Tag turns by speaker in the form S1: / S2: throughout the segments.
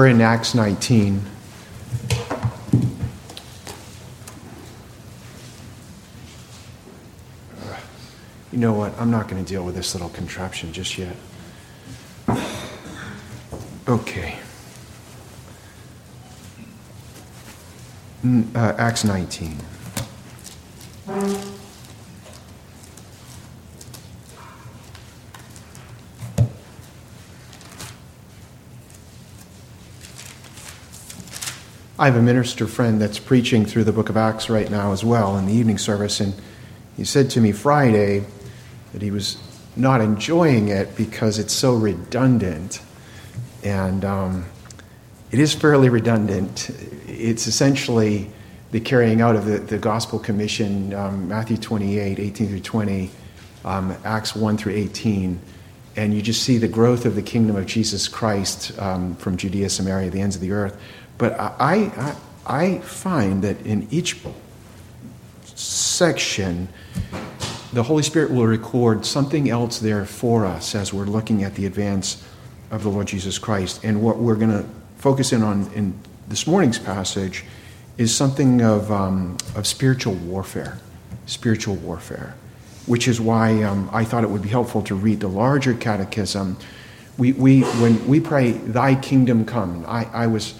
S1: We're in Acts 19. You know what? I'm not going to deal with this little contraption just yet. Okay. Uh, Acts 19. I have a minister friend that's preaching through the book of Acts right now as well in the evening service, and he said to me Friday that he was not enjoying it because it's so redundant. And um, it is fairly redundant. It's essentially the carrying out of the, the Gospel Commission, um, Matthew 28, 18 through 20, um, Acts 1 through 18. And you just see the growth of the kingdom of Jesus Christ um, from Judea, Samaria, the ends of the earth. But I, I, I find that in each section, the Holy Spirit will record something else there for us as we're looking at the advance of the Lord Jesus Christ. And what we're going to focus in on in this morning's passage is something of, um, of spiritual warfare. Spiritual warfare. Which is why um, I thought it would be helpful to read the larger catechism. We, we, when we pray, Thy kingdom come, I, I was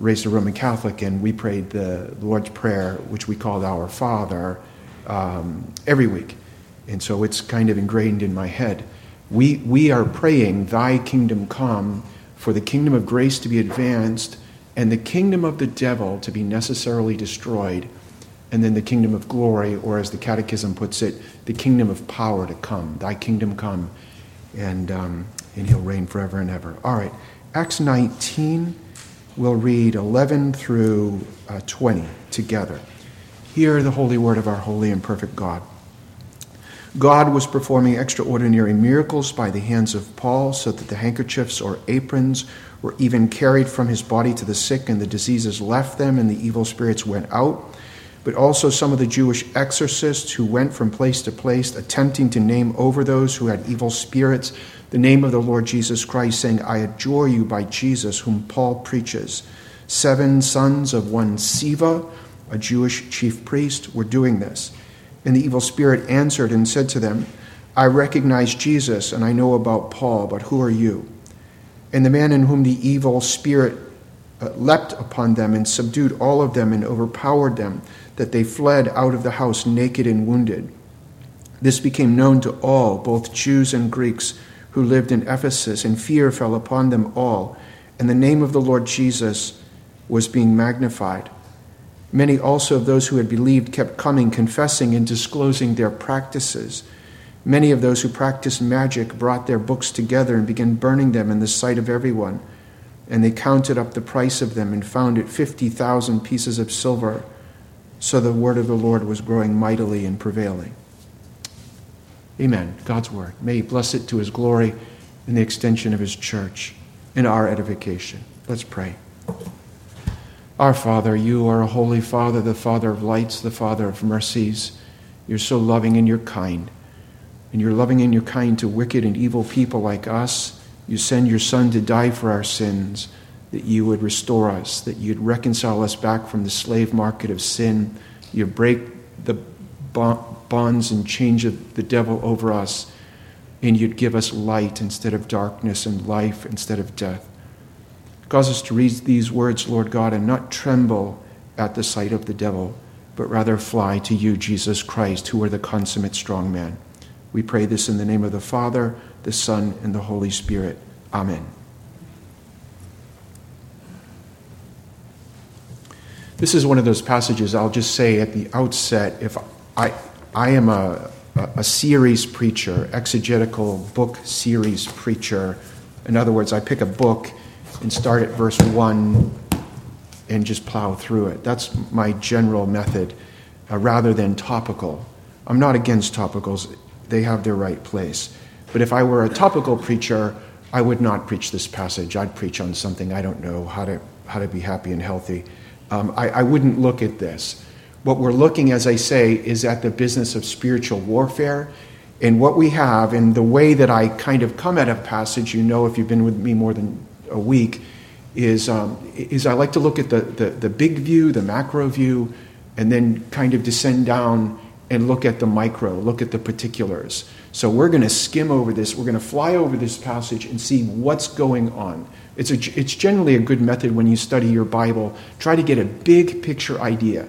S1: raised a Roman Catholic, and we prayed the Lord's Prayer, which we called Our Father, um, every week. And so it's kind of ingrained in my head. We, we are praying, Thy kingdom come, for the kingdom of grace to be advanced, and the kingdom of the devil to be necessarily destroyed, and then the kingdom of glory, or as the Catechism puts it, the kingdom of power to come. Thy kingdom come, and, um, and he'll reign forever and ever. All right, Acts 19 we'll read 11 through uh, 20 together. Hear the holy word of our holy and perfect God. God was performing extraordinary miracles by the hands of Paul, so that the handkerchiefs or aprons were even carried from his body to the sick, and the diseases left them, and the evil spirits went out. But also some of the Jewish exorcists who went from place to place, attempting to name over those who had evil spirits the name of the Lord Jesus Christ, saying, I adjure you by Jesus, whom Paul preaches. Seven sons of one Sceva, a Jewish chief priest, were doing this. And the evil spirit answered and said to them, I recognize Jesus and I know about Paul, but who are you? And the man in whom the evil spirit uh, leapt upon them and subdued all of them and overpowered them, that they fled out of the house naked and wounded. This became known to all, both Jews and Greeks who lived in Ephesus, and fear fell upon them all, and the name of the Lord Jesus was being magnified. Many also of those who had believed kept coming, confessing and disclosing their practices. Many of those who practiced magic brought their books together and began burning them in the sight of everyone. And they counted up the price of them and found it 50,000 pieces of silver. So the word of the Lord was growing mightily and prevailing. Amen. God's word. May he bless it to his glory in the extension of his church, in our edification. Let's pray. Our Father, you are a holy Father, the Father of lights, the Father of mercies. You're so loving and you're kind. And you're loving and you're kind to wicked and evil people like us. You send your Son to die for our sins, that you would restore us, that you'd reconcile us back from the slave market of sin. You break the bonds and chains of the devil over us, and you'd give us light instead of darkness and life instead of death. Cause us to read these words, Lord God, and not tremble at the sight of the devil, but rather fly to you, Jesus Christ, who are the consummate strong man. We pray this in the name of the Father, the Son, and the Holy Spirit. Amen. This is one of those passages I'll just say at the outset if I, I am a, a series preacher, exegetical book series preacher. In other words, I pick a book and start at verse 1 and just plow through it. That's my general method uh, rather than topical. I'm not against topicals, they have their right place. But if I were a topical preacher, I would not preach this passage. I'd preach on something I don't know how to, how to be happy and healthy. Um, I, I wouldn't look at this. What we're looking, as I say, is at the business of spiritual warfare. And what we have, and the way that I kind of come at a passage, you know, if you've been with me more than a week, is, um, is I like to look at the, the, the big view, the macro view, and then kind of descend down and look at the micro, look at the particulars. So we're going to skim over this. We're going to fly over this passage and see what's going on. It's, a, it's generally a good method when you study your Bible. Try to get a big picture idea.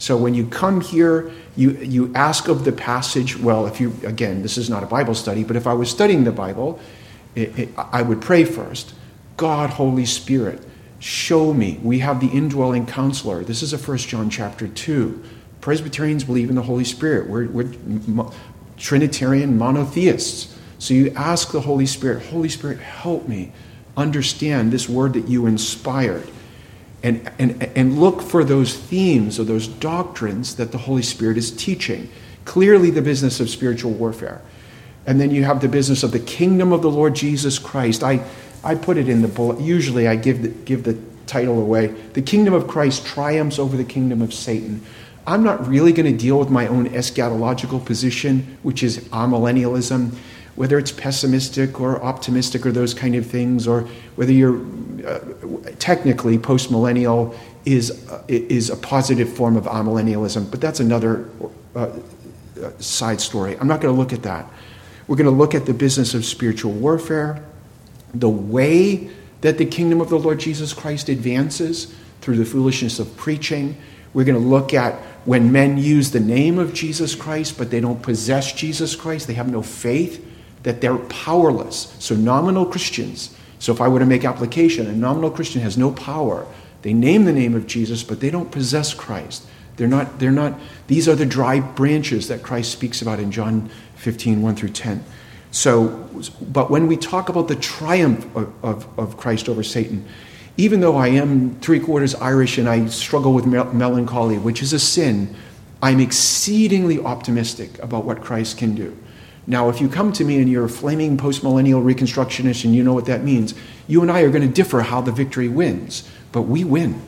S1: So when you come here, you, you ask of the passage. Well, if you, again, this is not a Bible study, but if I was studying the Bible, it, it, I would pray first God, Holy Spirit, show me. We have the indwelling counselor. This is a 1 John chapter 2. Presbyterians believe in the Holy Spirit. We're, we're Trinitarian monotheists. So you ask the Holy Spirit, Holy Spirit, help me understand this word that you inspired. And, and, and look for those themes or those doctrines that the Holy Spirit is teaching. Clearly, the business of spiritual warfare. And then you have the business of the kingdom of the Lord Jesus Christ. I, I put it in the bullet. Usually, I give the, give the title away. The kingdom of Christ triumphs over the kingdom of Satan. I'm not really going to deal with my own eschatological position, which is amillennialism, whether it's pessimistic or optimistic or those kind of things, or whether you're uh, technically postmillennial is, uh, is a positive form of amillennialism. But that's another uh, uh side story. I'm not going to look at that. We're going to look at the business of spiritual warfare, the way that the kingdom of the Lord Jesus Christ advances through the foolishness of preaching. We're going to look at when men use the name of Jesus Christ, but they don't possess Jesus Christ, they have no faith, that they're powerless. So, nominal Christians, so if I were to make application, a nominal Christian has no power. They name the name of Jesus, but they don't possess Christ. They're not, they're not, these are the dry branches that Christ speaks about in John 15, 1 through 10. So, but when we talk about the triumph of, of, of Christ over Satan, even though I am three quarters Irish and I struggle with melancholy, which is a sin, I'm exceedingly optimistic about what Christ can do. Now, if you come to me and you're a flaming postmillennial reconstructionist and you know what that means, you and I are going to differ how the victory wins, but we win.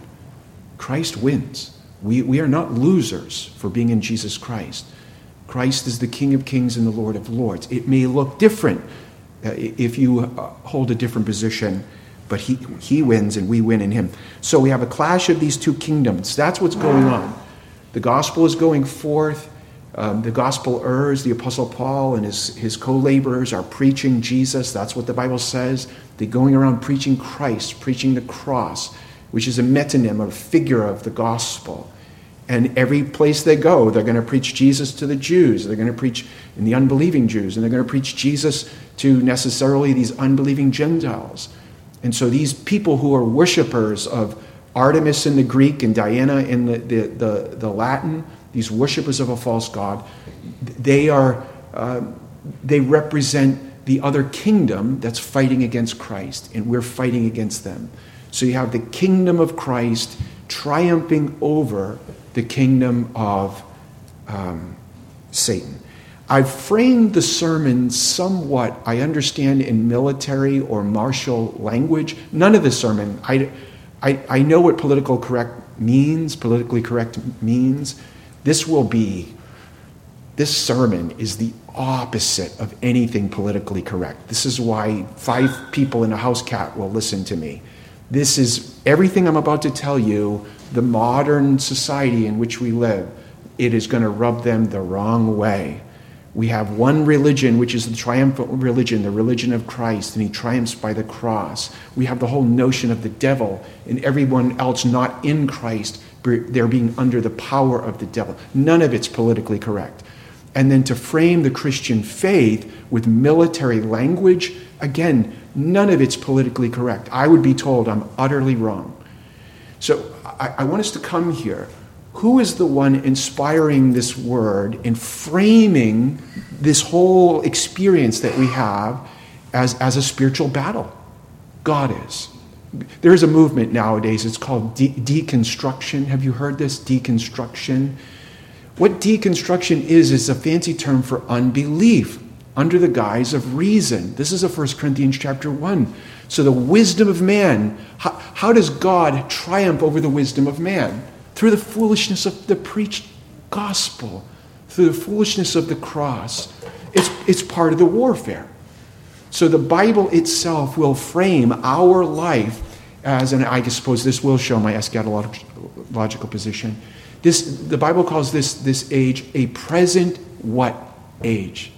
S1: Christ wins. We, we are not losers for being in Jesus Christ. Christ is the King of kings and the Lord of lords. It may look different uh, if you uh, hold a different position, but he, he wins and we win in him. So we have a clash of these two kingdoms. That's what's going on. The gospel is going forth. Um, the gospel errs. The apostle Paul and his, his co laborers are preaching Jesus. That's what the Bible says. They're going around preaching Christ, preaching the cross, which is a metonym, a figure of the gospel. And every place they go, they're going to preach Jesus to the Jews. They're going to preach in the unbelieving Jews. And they're going to preach Jesus to necessarily these unbelieving Gentiles. And so these people who are worshippers of Artemis in the Greek and Diana in the, the, the, the Latin, these worshippers of a false god, they are uh, they represent the other kingdom that's fighting against Christ, and we're fighting against them. So you have the kingdom of Christ triumphing over the kingdom of um, Satan. I've framed the sermon somewhat, I understand, in military or martial language. None of the sermon, I, I, I know what political correct means, politically correct means. This will be, this sermon is the opposite of anything politically correct. This is why five people in a house cat will listen to me. This is everything I'm about to tell you the modern society in which we live, it is going to rub them the wrong way. We have one religion, which is the triumphant religion, the religion of Christ, and he triumphs by the cross. We have the whole notion of the devil and everyone else not in Christ, they're being under the power of the devil. None of it's politically correct. And then to frame the Christian faith with military language, again, none of it's politically correct. I would be told I'm utterly wrong. So I, I want us to come here. Who is the one inspiring this word and framing this whole experience that we have as, as a spiritual battle? God is. There is a movement nowadays, it's called de- deconstruction. Have you heard this? Deconstruction. What deconstruction is, is a fancy term for unbelief under the guise of reason. This is a 1 Corinthians chapter 1. So, the wisdom of man, how, how does God triumph over the wisdom of man? Through the foolishness of the preached gospel, through the foolishness of the cross. It's, it's part of the warfare. So, the Bible itself will frame our life as, and I suppose this will show my eschatological position. This, the Bible calls this, this age a present what age?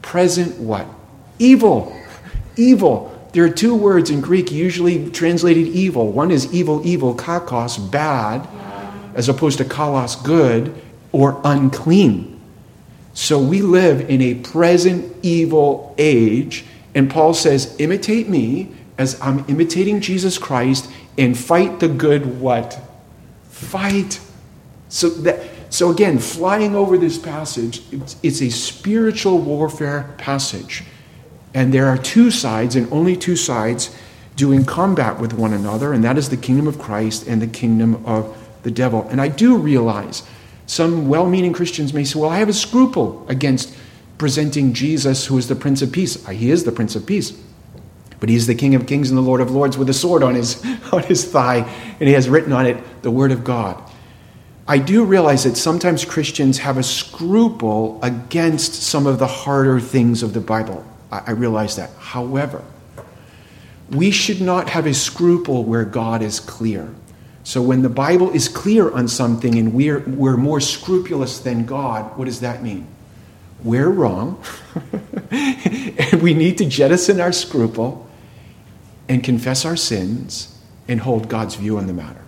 S1: Present what? Evil. Evil. There are two words in Greek usually translated evil. One is evil, evil, kakos, bad, as opposed to kalos, good, or unclean. So we live in a present evil age, and Paul says, imitate me as I'm imitating Jesus Christ and fight the good what? Fight. So that so again, flying over this passage, it's, it's a spiritual warfare passage. And there are two sides, and only two sides, doing combat with one another, and that is the kingdom of Christ and the kingdom of the devil. And I do realize some well meaning Christians may say, well, I have a scruple against presenting Jesus, who is the Prince of Peace. Uh, he is the Prince of Peace. But he's the King of Kings and the Lord of Lords with a sword on his, on his thigh, and he has written on it the Word of God. I do realize that sometimes Christians have a scruple against some of the harder things of the Bible. I realize that. However, we should not have a scruple where God is clear. So when the Bible is clear on something and we're, we're more scrupulous than God, what does that mean? We're wrong. and we need to jettison our scruple and confess our sins and hold God's view on the matter.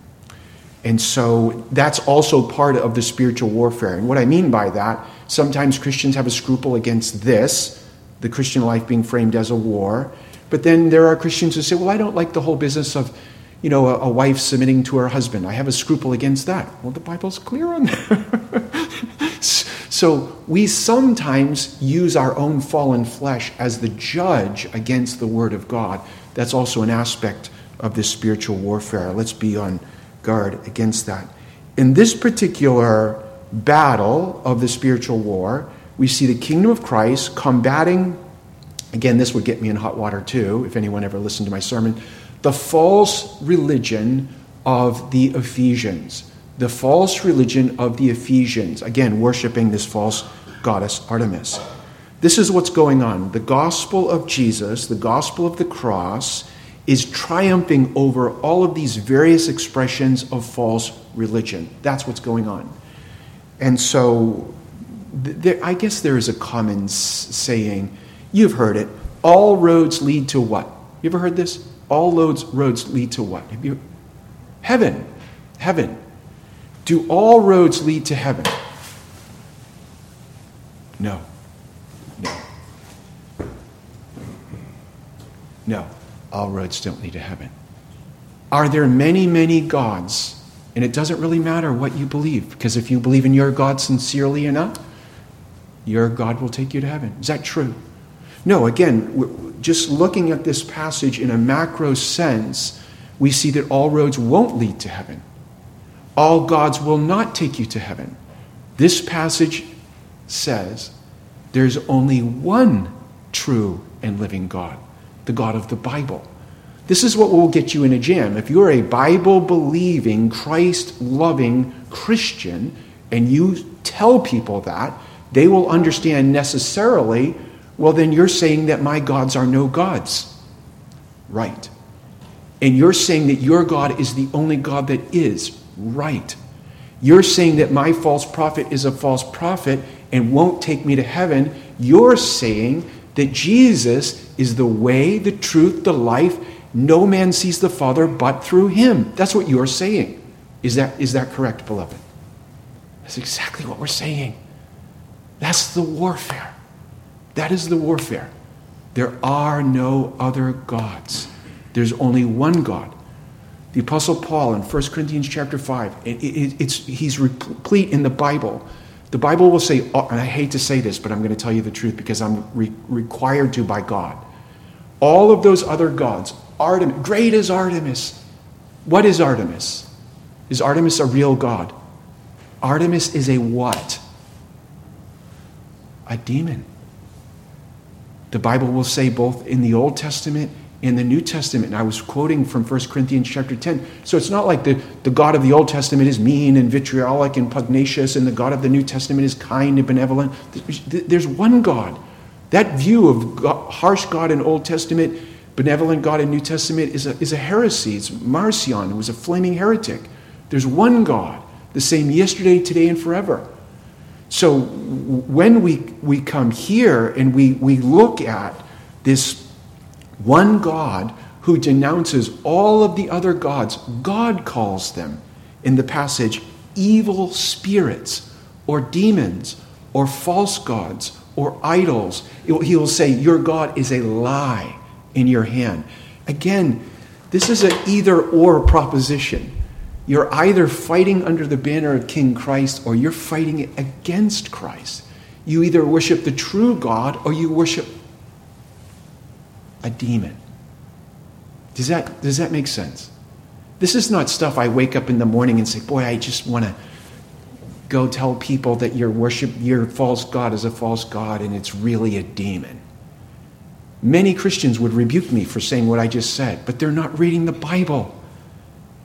S1: And so that's also part of the spiritual warfare. And what I mean by that, sometimes Christians have a scruple against this, the Christian life being framed as a war. But then there are Christians who say, well, I don't like the whole business of, you know, a, a wife submitting to her husband. I have a scruple against that. Well, the Bible's clear on that. so we sometimes use our own fallen flesh as the judge against the Word of God. That's also an aspect of this spiritual warfare. Let's be on guard against that. In this particular battle of the spiritual war, we see the kingdom of Christ combating, again, this would get me in hot water too, if anyone ever listened to my sermon, the false religion of the Ephesians. The false religion of the Ephesians, again, worshiping this false goddess Artemis. This is what's going on. The gospel of Jesus, the gospel of the cross, is triumphing over all of these various expressions of false religion. That's what's going on. And so, there, I guess there is a common saying, you've heard it, all roads lead to what? You ever heard this? All roads, roads lead to what? Have you? Heaven. Heaven. Do all roads lead to heaven? No. No, No, all roads don't lead to heaven. Are there many, many gods? And it doesn't really matter what you believe, because if you believe in your God sincerely enough, your God will take you to heaven. Is that true? No, again, just looking at this passage in a macro sense, we see that all roads won't lead to heaven. All gods will not take you to heaven. This passage says there's only one true and living God the God of the Bible. This is what will get you in a jam. If you're a Bible believing, Christ loving Christian and you tell people that, they will understand necessarily, well, then you're saying that my gods are no gods. Right. And you're saying that your God is the only God that is. Right. You're saying that my false prophet is a false prophet and won't take me to heaven. You're saying that Jesus is the way, the truth, the life. No man sees the Father but through him. That's what you're saying. Is that, is that correct, beloved? That's exactly what we're saying. That's the warfare. That is the warfare. There are no other gods. There's only one God. The Apostle Paul in 1 Corinthians chapter 5, it, it, it's, he's replete in the Bible the Bible will say, oh, and I hate to say this, but I'm going to tell you the truth because I'm re- required to by God. All of those other gods, Artemis, great is Artemis. What is Artemis? Is Artemis a real god? Artemis is a what? A demon. The Bible will say both in the Old Testament in the New Testament. And I was quoting from 1 Corinthians chapter 10. So it's not like the, the God of the Old Testament is mean and vitriolic and pugnacious, and the God of the New Testament is kind and benevolent. There's one God. That view of God, harsh God in Old Testament, benevolent God in New Testament is a, is a heresy. It's Marcion, who was a flaming heretic. There's one God, the same yesterday, today, and forever. So when we, we come here and we, we look at this one God who denounces all of the other gods, God calls them in the passage evil spirits or demons or false gods or idols. He will say, Your God is a lie in your hand. Again, this is an either or proposition. You're either fighting under the banner of King Christ or you're fighting against Christ. You either worship the true God or you worship a demon. Does that, does that make sense? This is not stuff I wake up in the morning and say, Boy, I just want to go tell people that your worship, your false God is a false God and it's really a demon. Many Christians would rebuke me for saying what I just said, but they're not reading the Bible.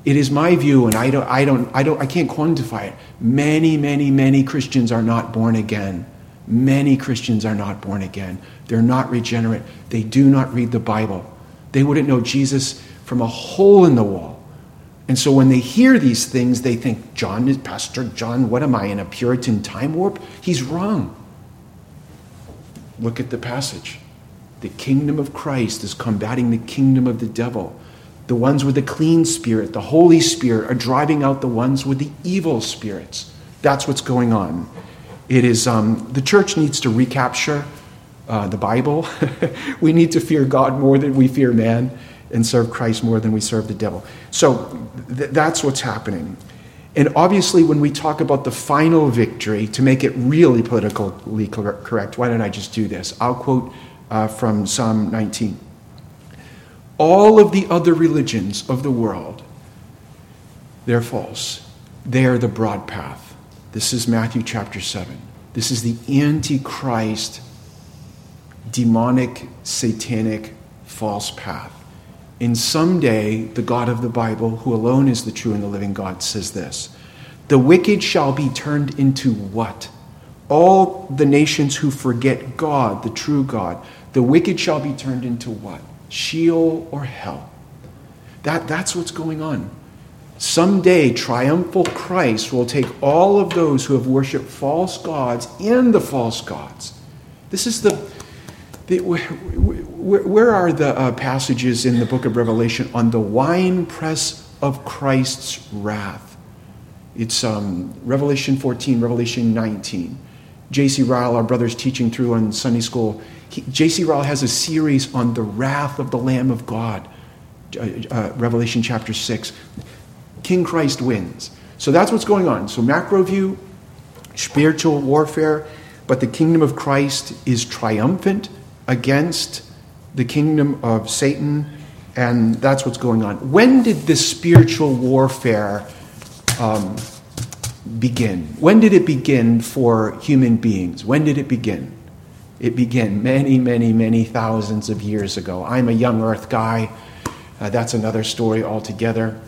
S1: It is my view, and I don't, I don't, I don't, I can't quantify it. Many, many, many Christians are not born again. Many Christians are not born again. They're not regenerate. They do not read the Bible. They wouldn't know Jesus from a hole in the wall. And so when they hear these things, they think, John Pastor John, what am I in a Puritan time warp? He's wrong. Look at the passage. The kingdom of Christ is combating the kingdom of the devil. The ones with the clean spirit, the Holy Spirit, are driving out the ones with the evil spirits. That's what's going on. It is um, the church needs to recapture uh, the Bible. we need to fear God more than we fear man, and serve Christ more than we serve the devil. So th- that's what's happening. And obviously, when we talk about the final victory, to make it really politically correct, why don't I just do this? I'll quote uh, from Psalm 19 all of the other religions of the world, they're false. They are the broad path. This is Matthew chapter 7. This is the antichrist, demonic, satanic, false path. And someday, the God of the Bible, who alone is the true and the living God, says this The wicked shall be turned into what? All the nations who forget God, the true God, the wicked shall be turned into what? Sheol, or hell. That, that's what's going on. Someday, triumphal Christ will take all of those who have worshiped false gods and the false gods. This is the. the where, where, are the uh, passages in the book of Revelation on the winepress of Christ's wrath? It's um, Revelation 14, Revelation 19. J.C. Ryle, our brother's teaching through on Sunday school, J.C. Ryle has a series on the wrath of the Lamb of God, uh, uh, Revelation chapter 6. King Christ wins. So that's what's going on. So, macro view, spiritual warfare, but the kingdom of Christ is triumphant against the kingdom of Satan, and that's what's going on. When did this spiritual warfare um, begin? When did it begin for human beings? When did it begin? It began many, many, many thousands of years ago. I'm a young earth guy. Uh, that's another story altogether.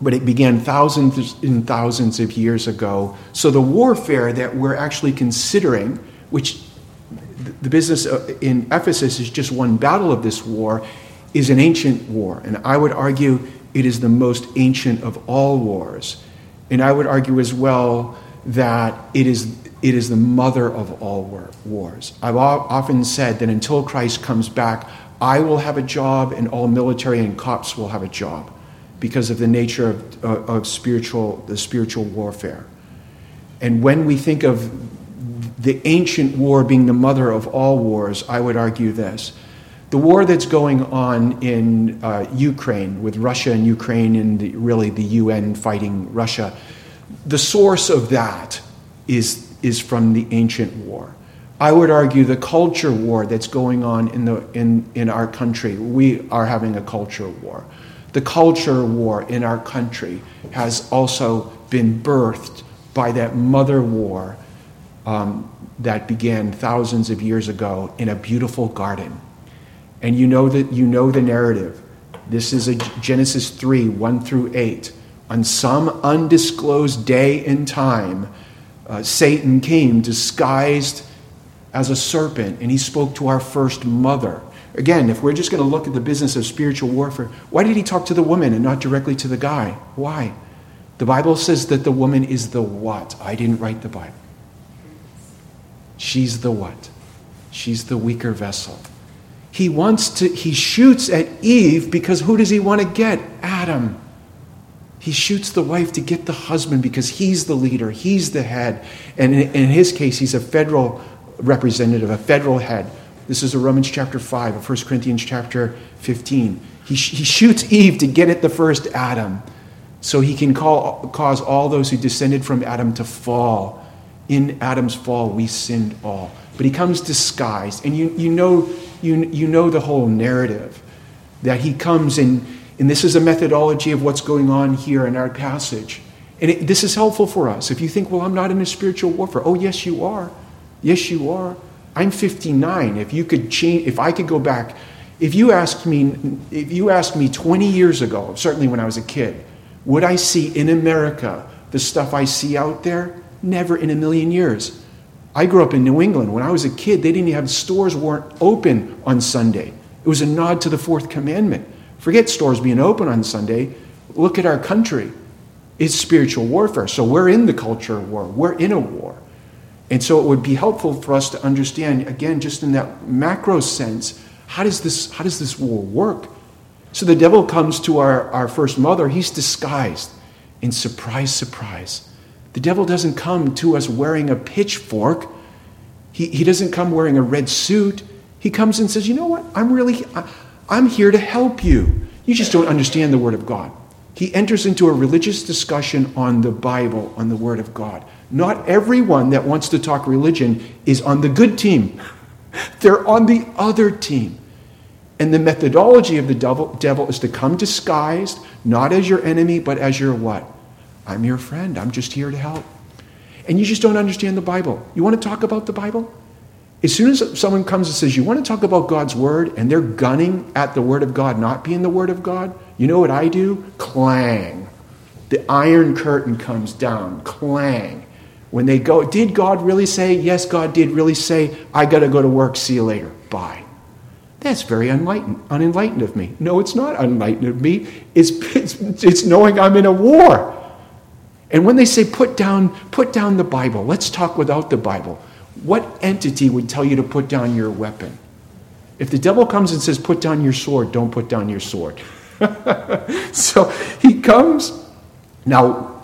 S1: But it began thousands and thousands of years ago. So the warfare that we're actually considering, which the business in Ephesus is just one battle of this war, is an ancient war. And I would argue it is the most ancient of all wars. And I would argue as well that it is it is the mother of all wars. I've often said that until Christ comes back, I will have a job and all military and cops will have a job because of the nature of, of spiritual, the spiritual warfare. And when we think of the ancient war being the mother of all wars, I would argue this. The war that's going on in uh, Ukraine with Russia and Ukraine and the, really the UN fighting Russia, the source of that is is from the ancient war. I would argue the culture war that's going on in, the, in, in our country, we are having a culture war. The culture war in our country has also been birthed by that mother war um, that began thousands of years ago in a beautiful garden. And you know that you know the narrative. This is a Genesis 3, 1 through 8. On some undisclosed day and time, uh, Satan came disguised as a serpent and he spoke to our first mother. Again, if we're just going to look at the business of spiritual warfare, why did he talk to the woman and not directly to the guy? Why? The Bible says that the woman is the what? I didn't write the Bible. She's the what? She's the weaker vessel. He wants to, he shoots at Eve because who does he want to get? Adam. He shoots the wife to get the husband because he's the leader, he's the head. And in, his case, he's a federal representative, a federal head. This is a Romans chapter 5, a 1 Corinthians chapter 15. He, he shoots Eve to get at the first Adam so he can call, cause all those who descended from Adam to fall. In Adam's fall, we sinned all. But he comes disguised. And you, you, know, you, you know the whole narrative that he comes and, and this is a methodology of what's going on here in our passage. And it, this is helpful for us. If you think, well, I'm not in a spiritual warfare. Oh, yes, you are. Yes, you are. I'm 59. If you could change, if I could go back, if you asked me, if you asked me 20 years ago, certainly when I was a kid, would I see in America the stuff I see out there? Never in a million years. I grew up in New England. When I was a kid, they didn't have stores weren't open on Sunday. It was a nod to the fourth commandment. Forget stores being open on Sunday. Look at our country. It's spiritual warfare. So we're in the culture war. We're in a war. And so it would be helpful for us to understand, again, just in that macro sense, how does this, how does this war work? So the devil comes to our, our first mother, he's disguised. And surprise, surprise, the devil doesn't come to us wearing a pitchfork. He, he doesn't come wearing a red suit. He comes and says, You know what? I'm really, I'm here to help you. You just don't understand the Word of God. He enters into a religious discussion on the Bible, on the Word of God. Not everyone that wants to talk religion is on the good team, they're on the other team. And the methodology of the devil, devil is to come disguised, not as your enemy, but as your what? I'm your friend. I'm just here to help. And you just don't understand the Bible. You want to talk about the Bible? As soon as someone comes and says, You want to talk about God's Word, and they're gunning at the Word of God not being the Word of God, you know what I do? Clang. The iron curtain comes down. Clang. When they go, Did God really say? Yes, God did really say, I got to go to work. See you later. Bye. That's very unenlightened, unenlightened of me. No, it's not unenlightened of me. It's, it's, it's knowing I'm in a war. And when they say put down, put down the Bible, let's talk without the Bible. What entity would tell you to put down your weapon? If the devil comes and says, put down your sword, don't put down your sword. so he comes. Now,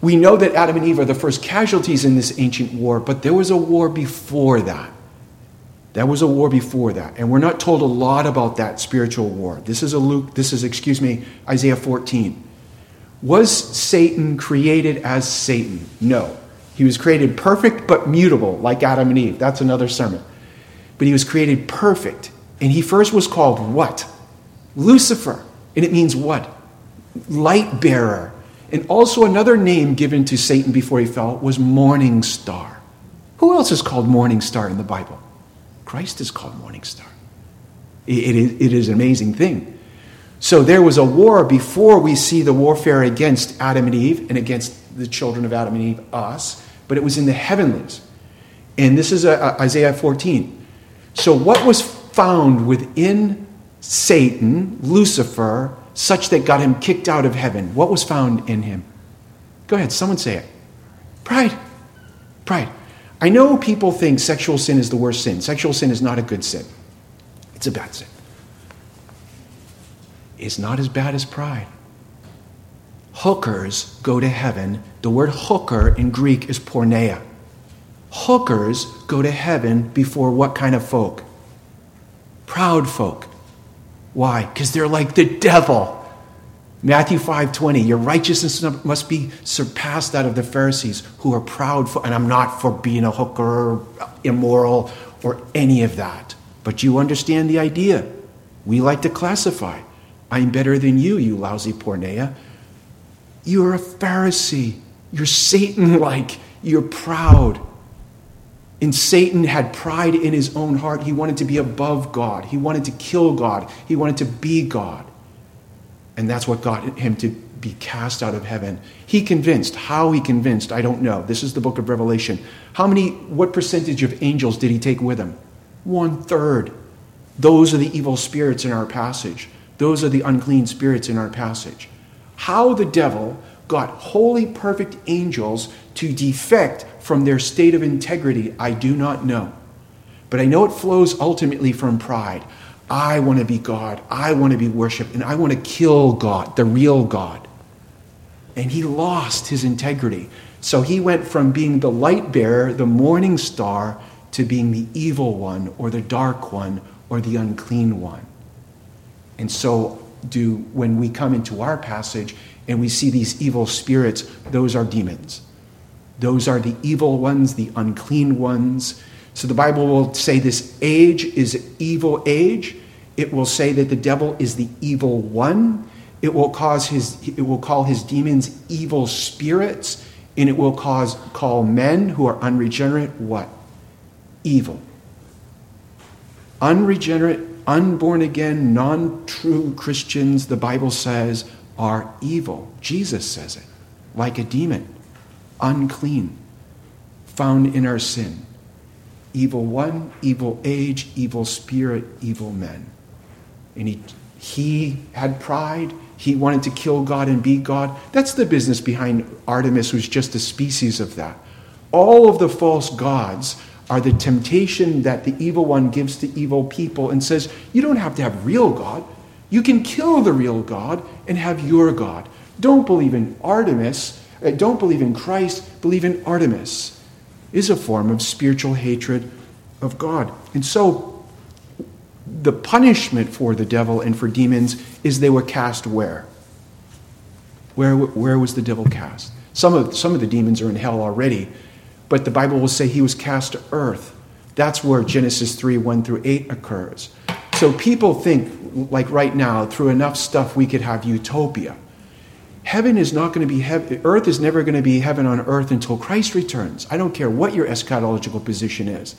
S1: we know that Adam and Eve are the first casualties in this ancient war, but there was a war before that. That was a war before that. And we're not told a lot about that spiritual war. This is a Luke, this is, excuse me, Isaiah 14. Was Satan created as Satan? No. He was created perfect but mutable, like Adam and Eve. That's another sermon. But he was created perfect. And he first was called what? Lucifer. And it means what? Light bearer. And also another name given to Satan before he fell was morning star. Who else is called morning star in the Bible? Christ is called Morning Star. It, is an amazing thing. So there was a war before we see the warfare against Adam and Eve and against the children of Adam and Eve, us, but it was in the heavenlies. And this is a, a Isaiah 14. So what was found within Satan, Lucifer, such that got him kicked out of heaven? What was found in him? Go ahead, someone say it. Pride. Pride. I know people think sexual sin is the worst sin. Sexual sin is not a good sin, it's a bad sin. It's not as bad as pride. Hookers go to heaven. The word hooker in Greek is porneia. Hookers go to heaven before what kind of folk? Proud folk. Why? Because they're like the devil. Matthew 5:20, your righteousness must be surpassed that of the Pharisees who are proud for, and I'm not for being a hooker or immoral or any of that. But you understand the idea. We like to classify. I'm better than you, you lousy porneia. You're a Pharisee. You're Satan like. You're proud. And Satan had pride in his own heart. He wanted to be above God. He wanted to kill God. He wanted to be God. And that's what got him to be cast out of heaven. He convinced. How he convinced, I don't know. This is the book of Revelation. How many, what percentage of angels did he take with him? One third. Those are the evil spirits in our passage. Those are the unclean spirits in our passage. How the devil got holy, perfect angels to defect from their state of integrity, I do not know. But I know it flows ultimately from pride. I want to be God. I want to be worshiped. And I want to kill God, the real God. And he lost his integrity. So he went from being the light bearer, the morning star, to being the evil one, or the dark one, or the unclean one. And so, do when we come into our passage and we see these evil spirits, those are demons. Those are the evil ones, the unclean ones. So the Bible will say this age is evil age. It will say that the devil is the evil one. It will cause his it will call his demons evil spirits, and it will cause call men who are unregenerate what? Evil. Unregenerate, unborn again, non-true Christians, the Bible says, are evil. Jesus says it, like a demon, unclean, found in our sin. Evil one, evil age, evil spirit, evil men. And he, he had pride. He wanted to kill God and be God. That's the business behind Artemis, who's just a species of that. All of the false gods are the temptation that the evil one gives to evil people and says, You don't have to have real God. You can kill the real God and have your God. Don't believe in Artemis. Uh, don't believe in Christ. Believe in Artemis. Is a form of spiritual hatred of God. And so, the punishment for the devil and for demons is they were cast where? Where, where was the devil cast? Some of, some of the demons are in hell already, but the Bible will say he was cast to earth. That's where Genesis 3 1 through 8 occurs. So people think, like right now, through enough stuff, we could have utopia. Heaven is not going to be heaven, earth is never going to be heaven on earth until Christ returns. I don't care what your eschatological position is.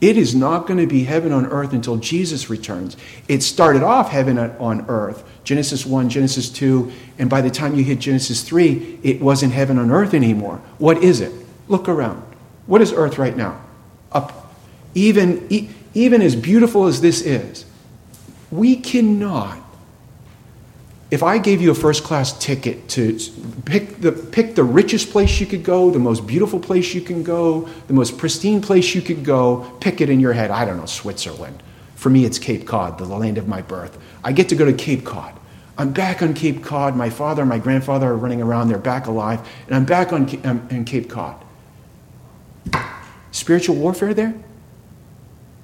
S1: It is not going to be heaven on earth until Jesus returns. It started off heaven on earth, Genesis 1, Genesis 2, and by the time you hit Genesis 3, it wasn't heaven on earth anymore. What is it? Look around. What is earth right now? Up. Even, even as beautiful as this is, we cannot. If I gave you a first class ticket to pick the, pick the richest place you could go, the most beautiful place you can go, the most pristine place you could go, pick it in your head. I don't know, Switzerland. For me, it's Cape Cod, the land of my birth. I get to go to Cape Cod. I'm back on Cape Cod. My father and my grandfather are running around. They're back alive. And I'm back on, on um, Cape Cod. Spiritual warfare there?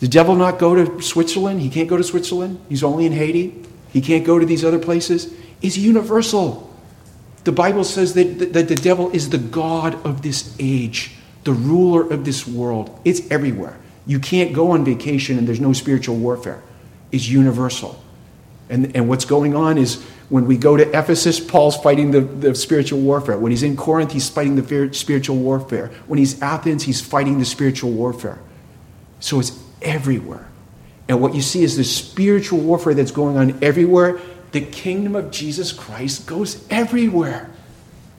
S1: The devil not go to Switzerland? He can't go to Switzerland. He's only in Haiti. He can't go to these other places. Is universal. The Bible says that, that the devil is the God of this age, the ruler of this world. It's everywhere. You can't go on vacation and there's no spiritual warfare. It's universal. And, and what's going on is when we go to Ephesus, Paul's fighting the, the spiritual warfare. When he's in Corinth, he's fighting the spiritual warfare. When he's Athens, he's fighting the spiritual warfare. So it's everywhere. And what you see is the spiritual warfare that's going on everywhere. The kingdom of Jesus Christ goes everywhere.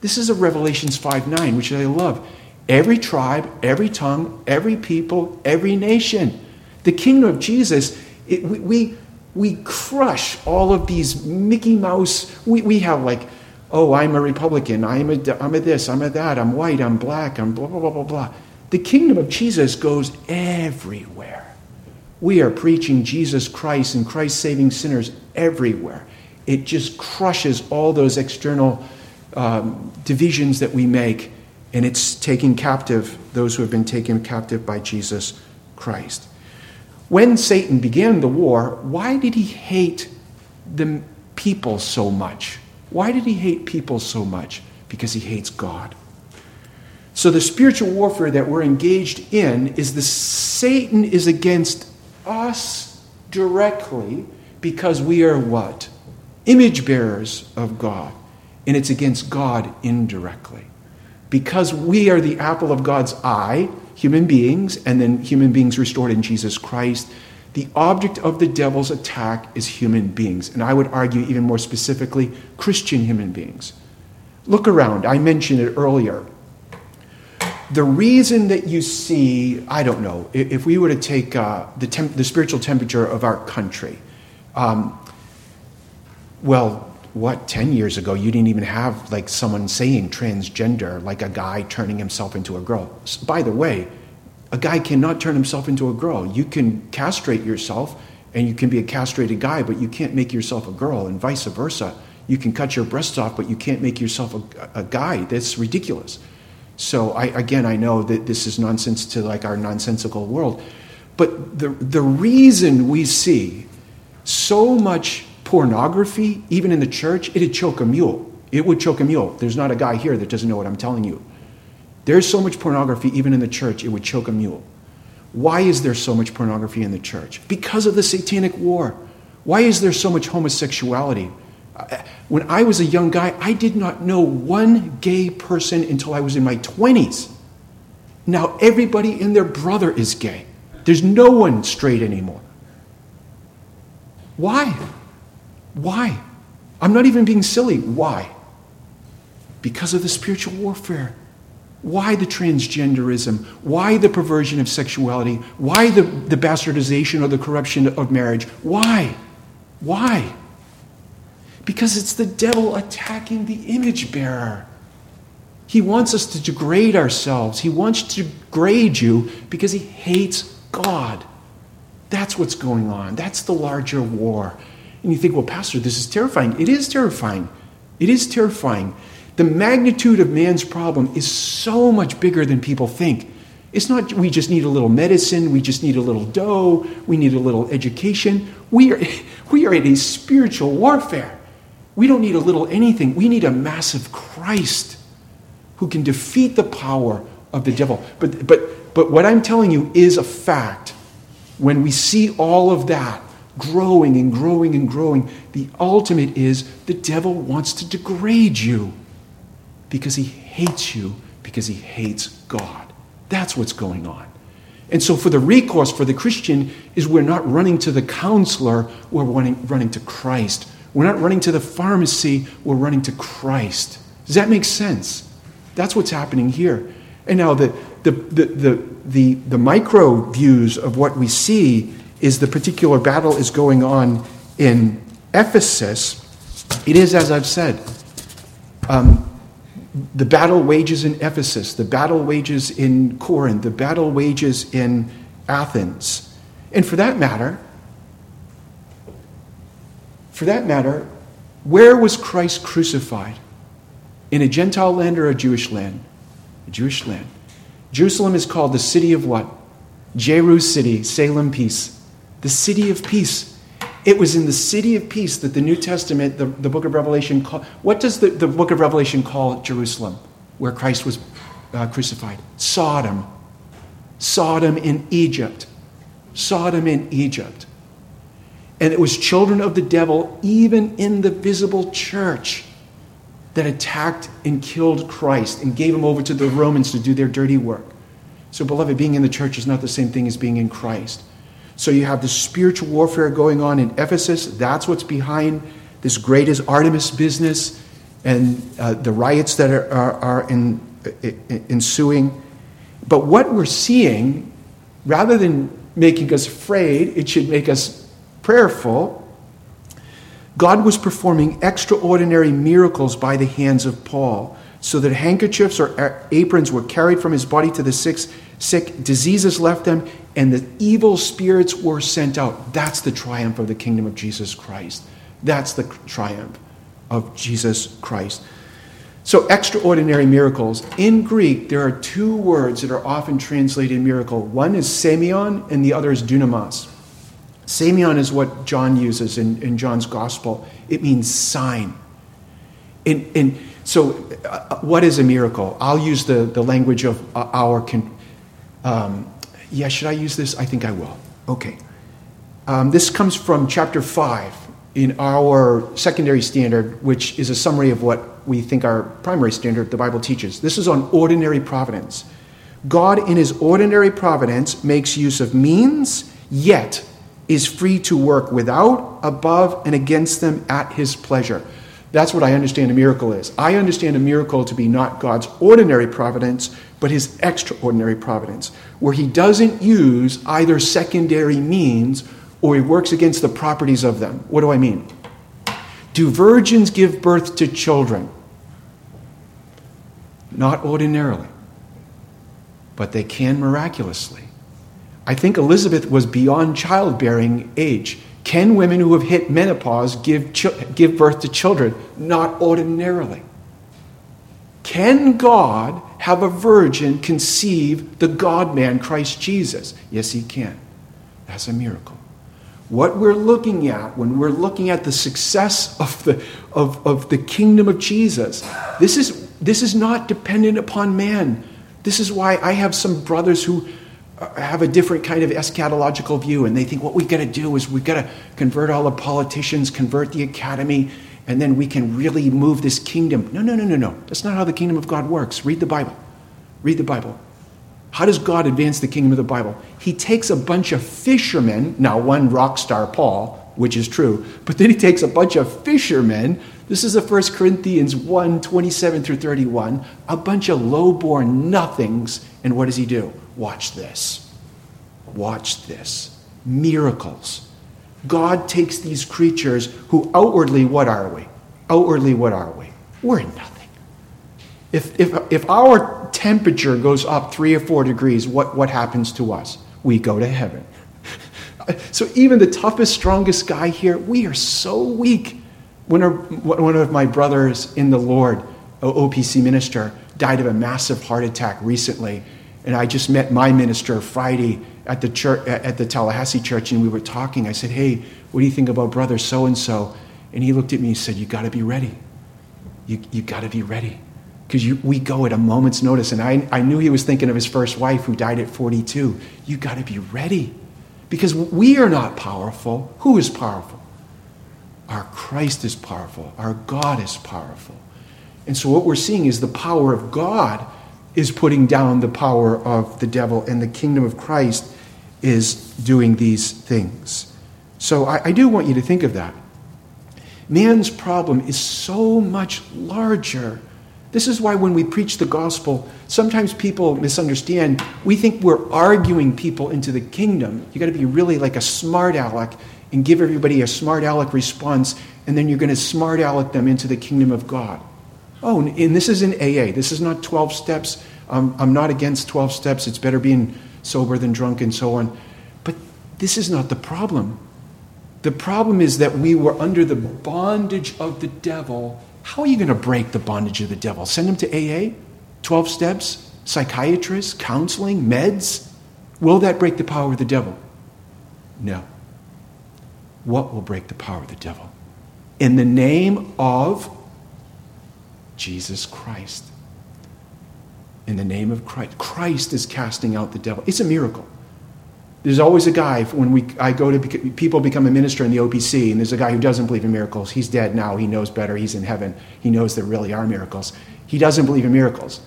S1: This is a Revelations 5 9, which I love. Every tribe, every tongue, every people, every nation. The kingdom of Jesus, it, we, we, we crush all of these Mickey Mouse. We, we have like, oh, I'm a Republican, I'm a, I'm a this, I'm a that, I'm white, I'm black, I'm blah, blah, blah, blah, blah. The kingdom of Jesus goes everywhere. We are preaching Jesus Christ and Christ saving sinners everywhere. It just crushes all those external um, divisions that we make, and it's taking captive those who have been taken captive by Jesus Christ. When Satan began the war, why did he hate the people so much? Why did he hate people so much? Because he hates God. So the spiritual warfare that we're engaged in is the Satan is against us directly because we are what? Image bearers of God. And it's against God indirectly. Because we are the apple of God's eye, human beings, and then human beings restored in Jesus Christ, the object of the devil's attack is human beings. And I would argue, even more specifically, Christian human beings. Look around. I mentioned it earlier. The reason that you see, I don't know, if we were to take uh, the, temp- the spiritual temperature of our country, um, well, what, 10 years ago, you didn't even have like someone saying transgender, like a guy turning himself into a girl. By the way, a guy cannot turn himself into a girl. You can castrate yourself and you can be a castrated guy, but you can't make yourself a girl, and vice versa. You can cut your breasts off, but you can't make yourself a, a guy. That's ridiculous. So I, again, I know that this is nonsense to like our nonsensical world, but the the reason we see so much pornography, even in the church, it'd choke a mule. It would choke a mule. There's not a guy here that doesn't know what I'm telling you. There's so much pornography, even in the church, it would choke a mule. Why is there so much pornography in the church? Because of the satanic war. Why is there so much homosexuality? Uh, When I was a young guy, I did not know one gay person until I was in my 20s. Now everybody and their brother is gay. There's no one straight anymore. Why? Why? I'm not even being silly. Why? Because of the spiritual warfare. Why the transgenderism? Why the perversion of sexuality? Why the, the bastardization or the corruption of marriage? Why? Why? Because it's the devil attacking the image bearer. He wants us to degrade ourselves. He wants to degrade you because he hates God. That's what's going on. That's the larger war. And you think, well, Pastor, this is terrifying. It is terrifying. It is terrifying. The magnitude of man's problem is so much bigger than people think. It's not we just need a little medicine, we just need a little dough, we need a little education. We are, we are in a spiritual warfare. We don't need a little anything. We need a massive Christ who can defeat the power of the devil. But, but, but what I'm telling you is a fact. When we see all of that growing and growing and growing, the ultimate is the devil wants to degrade you because he hates you, because he hates God. That's what's going on. And so, for the recourse for the Christian, is we're not running to the counselor, we're running, running to Christ. We're not running to the pharmacy, we're running to Christ. Does that make sense? That's what's happening here. And now, the, the, the, the, the, the micro views of what we see is the particular battle is going on in Ephesus. It is, as I've said, um, the battle wages in Ephesus, the battle wages in Corinth, the battle wages in Athens. And for that matter, for that matter, where was Christ crucified? In a Gentile land or a Jewish land? A Jewish land. Jerusalem is called the city of what? Jeru city, Salem peace. The city of peace. It was in the city of peace that the New Testament, the, the book of Revelation, call, what does the, the book of Revelation call Jerusalem, where Christ was uh, crucified? Sodom. Sodom in Egypt. Sodom in Egypt. And it was children of the devil, even in the visible church, that attacked and killed Christ and gave him over to the Romans to do their dirty work. So, beloved, being in the church is not the same thing as being in Christ. So you have the spiritual warfare going on in Ephesus. That's what's behind this greatest Artemis business and uh, the riots that are, are, are in, in, ensuing. But what we're seeing, rather than making us afraid, it should make us prayerful. God was performing extraordinary miracles by the hands of Paul, so that handkerchiefs or aprons were carried from his body to the sick, sick diseases left them, and the evil spirits were sent out. That's the triumph of the kingdom of Jesus Christ. That's the triumph of Jesus Christ. So, extraordinary miracles. In Greek, there are two words that are often translated miracle. One is semeion, and the other is dunamis. Semeion is what John uses in, in John's gospel, it means sign. And, and so, uh, what is a miracle? I'll use the, the language of uh, our. Um, yeah, should I use this? I think I will. Okay. Um, this comes from chapter 5 in our secondary standard, which is a summary of what we think our primary standard, the Bible teaches. This is on ordinary providence. God, in his ordinary providence, makes use of means, yet is free to work without, above, and against them at his pleasure. That's what I understand a miracle is. I understand a miracle to be not God's ordinary providence, but his extraordinary providence, where he doesn't use either secondary means or he works against the properties of them. What do I mean? Do virgins give birth to children? Not ordinarily, but they can miraculously. I think Elizabeth was beyond childbearing age. Can women who have hit menopause give, give birth to children? Not ordinarily. Can God have a virgin conceive the God man, Christ Jesus? Yes, he can. That's a miracle. What we're looking at when we're looking at the success of the, of, of the kingdom of Jesus, this is, this is not dependent upon man. This is why I have some brothers who have a different kind of eschatological view, and they think what we've got to do is we've got to convert all the politicians, convert the academy, and then we can really move this kingdom. No, no, no, no, no. That's not how the kingdom of God works. Read the Bible. Read the Bible. How does God advance the kingdom of the Bible? He takes a bunch of fishermen, now one rock star, Paul, which is true, but then he takes a bunch of fishermen. This is the 1 Corinthians 1 27 through 31, a bunch of low born nothings. And what does he do? Watch this. Watch this. Miracles. God takes these creatures who outwardly, what are we? Outwardly, what are we? We're nothing. If, if, if our temperature goes up three or four degrees, what, what happens to us? We go to heaven. so even the toughest, strongest guy here, we are so weak. When one of my brothers in the Lord, OPC minister, died of a massive heart attack recently. And I just met my minister Friday at the church at the Tallahassee church, and we were talking. I said, "Hey, what do you think about brother so and so?" And he looked at me and said, "You got to be ready. You you got to be ready." Because we go at a moment's notice. And I, I knew he was thinking of his first wife who died at 42. You got to be ready. Because we are not powerful. Who is powerful? Our Christ is powerful. Our God is powerful. And so what we're seeing is the power of God is putting down the power of the devil, and the kingdom of Christ is doing these things. So I, I do want you to think of that. Man's problem is so much larger. This is why when we preach the gospel, sometimes people misunderstand. We think we're arguing people into the kingdom. You got to be really like a smart aleck and give everybody a smart aleck response, and then you're going to smart aleck them into the kingdom of God. Oh, and this is in AA. This is not 12 steps. Um, I'm not against 12 steps. It's better being sober than drunk and so on. But this is not the problem. The problem is that we were under the bondage of the devil. How are you going to break the bondage of the devil? Send him to AA? 12 steps? Psychiatrists? Counseling? Meds? Will that break the power of the devil? No. What will break the power of the devil? In the name of Jesus Christ. In the name of Christ. Christ is casting out the devil. It's a miracle. There's always a guy, when we, I go to, people become a minister in the OPC, and there's a guy who doesn't believe in miracles. He's dead now. He knows better. He's in heaven. He knows there really are miracles. He doesn't believe in miracles.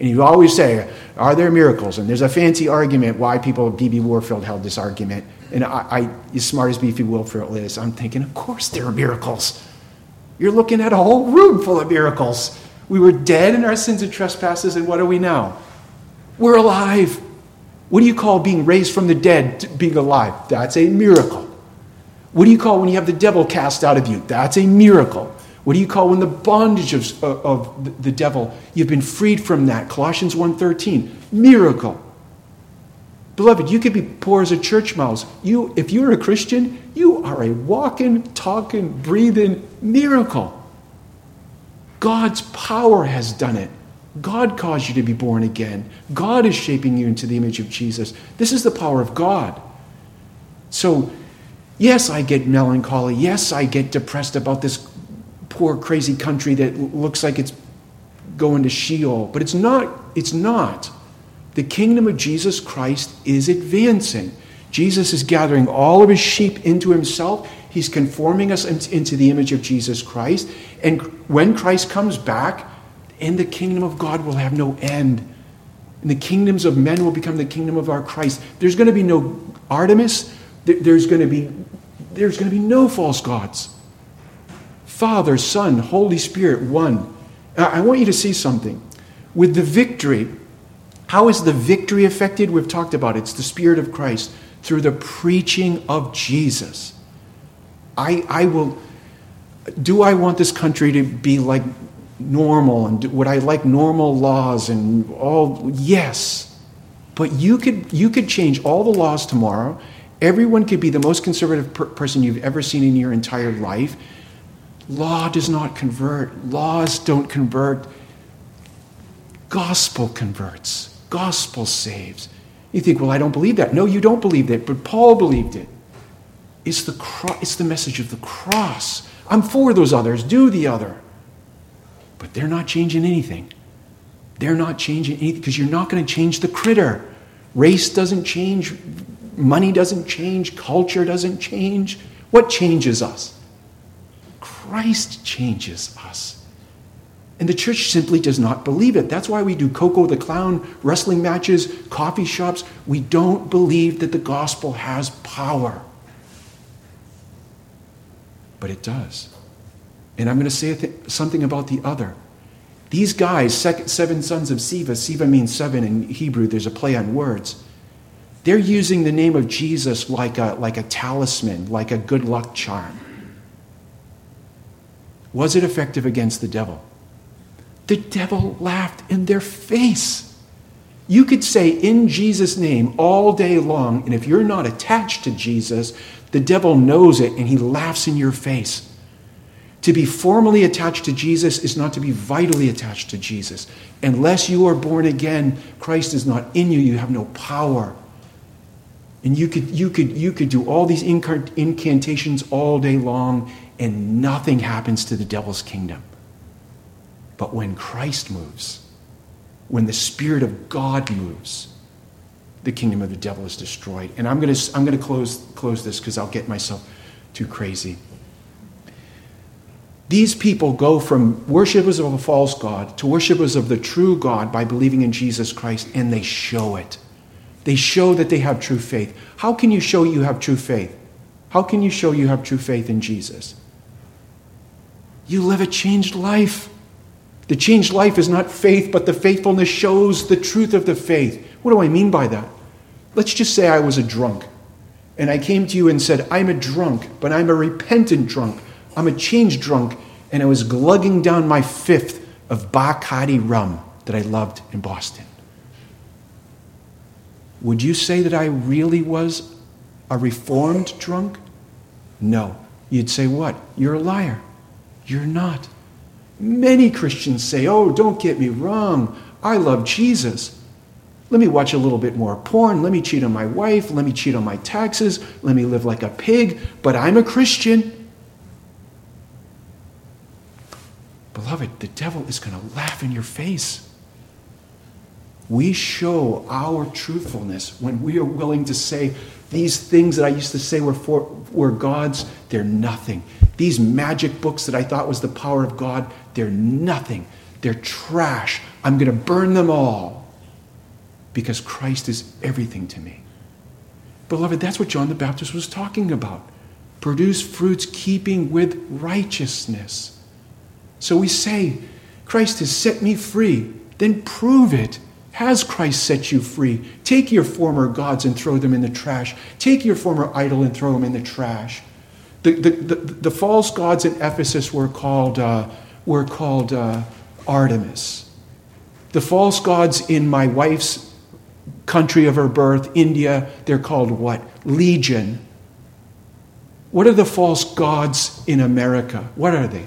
S1: And you always say, Are there miracles? And there's a fancy argument why people, B.B. Warfield held this argument. And I, I, as smart as B.B. Warfield is, I'm thinking, Of course there are miracles. You're looking at a whole room full of miracles. We were dead in our sins and trespasses, and what are we now? We're alive. What do you call being raised from the dead being alive? That's a miracle. What do you call when you have the devil cast out of you? That's a miracle. What do you call when the bondage of, of the devil, you've been freed from that? Colossians 1.13, miracle. Beloved, you could be poor as a church mouse. You, if you're a Christian, you are a walking, talking, breathing miracle. God's power has done it. God caused you to be born again. God is shaping you into the image of Jesus. This is the power of God. So, yes, I get melancholy. Yes, I get depressed about this poor, crazy country that looks like it's going to Sheol. But it's not. It's not. The kingdom of Jesus Christ is advancing. Jesus is gathering all of his sheep into himself. He's conforming us into the image of Jesus Christ. And when Christ comes back, in the kingdom of God will have no end. And the kingdoms of men will become the kingdom of our Christ. There's going to be no Artemis. There's going to be, there's going to be no false gods. Father, Son, Holy Spirit, one. I want you to see something. With the victory, how is the victory affected? We've talked about it. It's the Spirit of Christ through the preaching of Jesus. I, I will. Do I want this country to be like normal? And do, would I like normal laws and all? Yes. But you could, you could change all the laws tomorrow. Everyone could be the most conservative per- person you've ever seen in your entire life. Law does not convert, laws don't convert. Gospel converts, gospel saves. You think, well, I don't believe that. No, you don't believe that, but Paul believed it. It's the, cro- it's the message of the cross. I'm for those others, do the other. But they're not changing anything. They're not changing anything because you're not going to change the critter. Race doesn't change, money doesn't change, culture doesn't change. What changes us? Christ changes us. And the church simply does not believe it. That's why we do Coco the Clown, wrestling matches, coffee shops. We don't believe that the gospel has power. But it does. And I'm going to say something about the other. These guys, seven sons of Sceva, Sceva means seven in Hebrew, there's a play on words. They're using the name of Jesus like a, like a talisman, like a good luck charm. Was it effective against the devil? The devil laughed in their face. You could say in Jesus' name all day long, and if you're not attached to Jesus, the devil knows it and he laughs in your face. To be formally attached to Jesus is not to be vitally attached to Jesus. Unless you are born again, Christ is not in you, you have no power. And you could, you could, you could do all these incantations all day long, and nothing happens to the devil's kingdom. But when Christ moves, when the Spirit of God moves, the kingdom of the devil is destroyed. And I'm going to, I'm going to close, close this because I'll get myself too crazy. These people go from worshippers of a false God to worshippers of the true God by believing in Jesus Christ, and they show it. They show that they have true faith. How can you show you have true faith? How can you show you have true faith in Jesus? You live a changed life. The changed life is not faith, but the faithfulness shows the truth of the faith. What do I mean by that? Let's just say I was a drunk, and I came to you and said, I'm a drunk, but I'm a repentant drunk. I'm a changed drunk, and I was glugging down my fifth of Bacardi rum that I loved in Boston. Would you say that I really was a reformed drunk? No. You'd say, What? You're a liar. You're not. Many Christians say, Oh, don't get me wrong. I love Jesus. Let me watch a little bit more porn. Let me cheat on my wife. Let me cheat on my taxes. Let me live like a pig. But I'm a Christian. Beloved, the devil is going to laugh in your face. We show our truthfulness when we are willing to say, these things that I used to say were, for, were God's, they're nothing. These magic books that I thought was the power of God, they're nothing. They're trash. I'm going to burn them all because Christ is everything to me. Beloved, that's what John the Baptist was talking about. Produce fruits keeping with righteousness. So we say, Christ has set me free. Then prove it. Has Christ set you free? Take your former gods and throw them in the trash. Take your former idol and throw them in the trash. The, the, the, the false gods in Ephesus were called, uh, were called uh, Artemis. The false gods in my wife's country of her birth, India, they're called what? Legion. What are the false gods in America? What are they?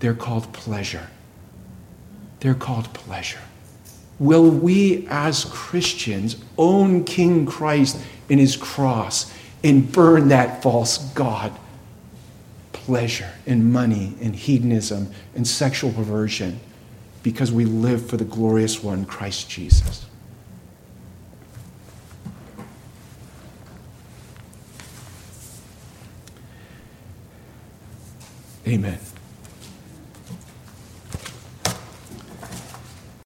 S1: They're called pleasure. They're called pleasure. Will we as Christians own King Christ in his cross and burn that false God? Pleasure and money and hedonism and sexual perversion because we live for the glorious one, Christ Jesus. Amen.